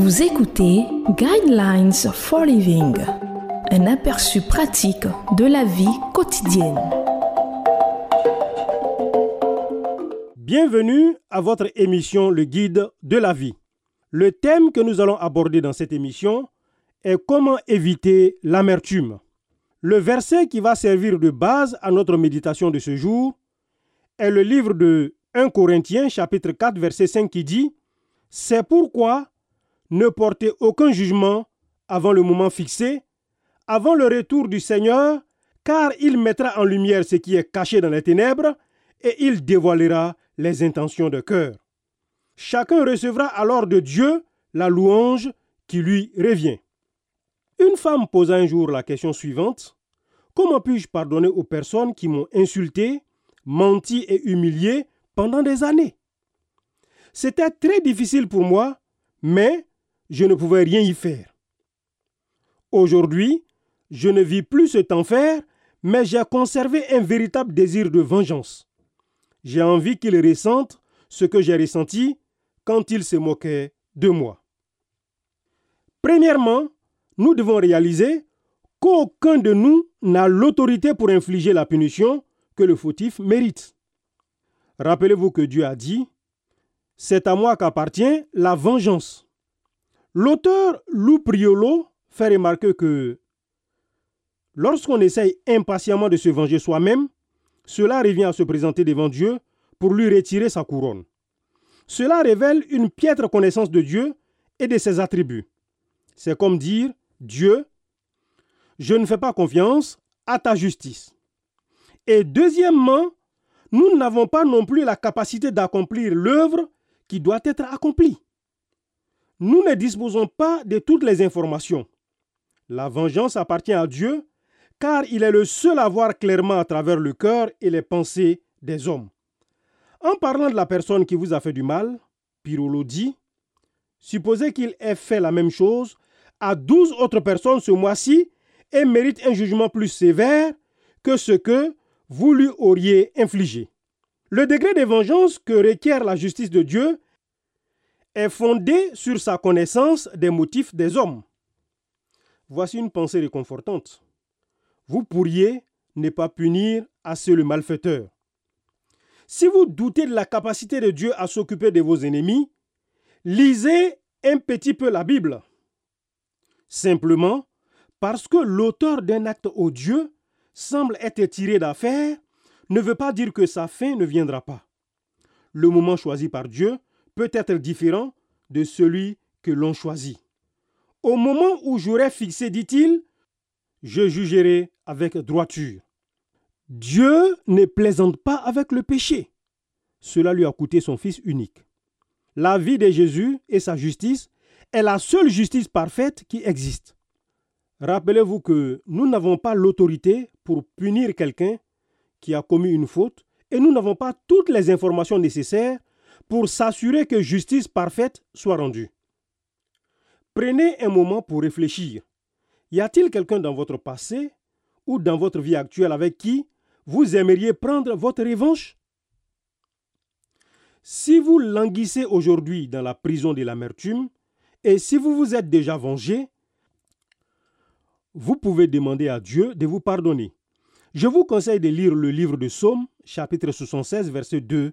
Vous écoutez Guidelines for Living, un aperçu pratique de la vie quotidienne. Bienvenue à votre émission Le Guide de la vie. Le thème que nous allons aborder dans cette émission est comment éviter l'amertume. Le verset qui va servir de base à notre méditation de ce jour est le livre de 1 Corinthiens chapitre 4 verset 5 qui dit C'est pourquoi ne portez aucun jugement avant le moment fixé, avant le retour du Seigneur, car il mettra en lumière ce qui est caché dans les ténèbres, et il dévoilera les intentions de cœur. Chacun recevra alors de Dieu la louange qui lui revient. Une femme posa un jour la question suivante. Comment puis-je pardonner aux personnes qui m'ont insulté, menti et humilié pendant des années? C'était très difficile pour moi, mais je ne pouvais rien y faire. Aujourd'hui, je ne vis plus cet enfer, mais j'ai conservé un véritable désir de vengeance. J'ai envie qu'il ressente ce que j'ai ressenti quand il se moquait de moi. Premièrement, nous devons réaliser qu'aucun de nous n'a l'autorité pour infliger la punition que le fautif mérite. Rappelez-vous que Dieu a dit, C'est à moi qu'appartient la vengeance. L'auteur Lou Priolo fait remarquer que lorsqu'on essaye impatiemment de se venger soi-même, cela revient à se présenter devant Dieu pour lui retirer sa couronne. Cela révèle une piètre connaissance de Dieu et de ses attributs. C'est comme dire, Dieu, je ne fais pas confiance à ta justice. Et deuxièmement, nous n'avons pas non plus la capacité d'accomplir l'œuvre qui doit être accomplie nous ne disposons pas de toutes les informations. La vengeance appartient à Dieu, car il est le seul à voir clairement à travers le cœur et les pensées des hommes. En parlant de la personne qui vous a fait du mal, Pirolo dit, supposez qu'il ait fait la même chose à douze autres personnes ce mois-ci et mérite un jugement plus sévère que ce que vous lui auriez infligé. Le degré de vengeance que requiert la justice de Dieu est fondée sur sa connaissance des motifs des hommes. Voici une pensée réconfortante. Vous pourriez ne pas punir assez le malfaiteur. Si vous doutez de la capacité de Dieu à s'occuper de vos ennemis, lisez un petit peu la Bible. Simplement, parce que l'auteur d'un acte odieux semble être tiré d'affaire, ne veut pas dire que sa fin ne viendra pas. Le moment choisi par Dieu peut être différent de celui que l'on choisit. Au moment où j'aurai fixé, dit-il, je jugerai avec droiture. Dieu ne plaisante pas avec le péché. Cela lui a coûté son Fils unique. La vie de Jésus et sa justice est la seule justice parfaite qui existe. Rappelez-vous que nous n'avons pas l'autorité pour punir quelqu'un qui a commis une faute et nous n'avons pas toutes les informations nécessaires pour s'assurer que justice parfaite soit rendue. Prenez un moment pour réfléchir. Y a-t-il quelqu'un dans votre passé ou dans votre vie actuelle avec qui vous aimeriez prendre votre revanche? Si vous languissez aujourd'hui dans la prison de l'amertume, et si vous vous êtes déjà vengé, vous pouvez demander à Dieu de vous pardonner. Je vous conseille de lire le livre de Psaume, chapitre 76, versets 2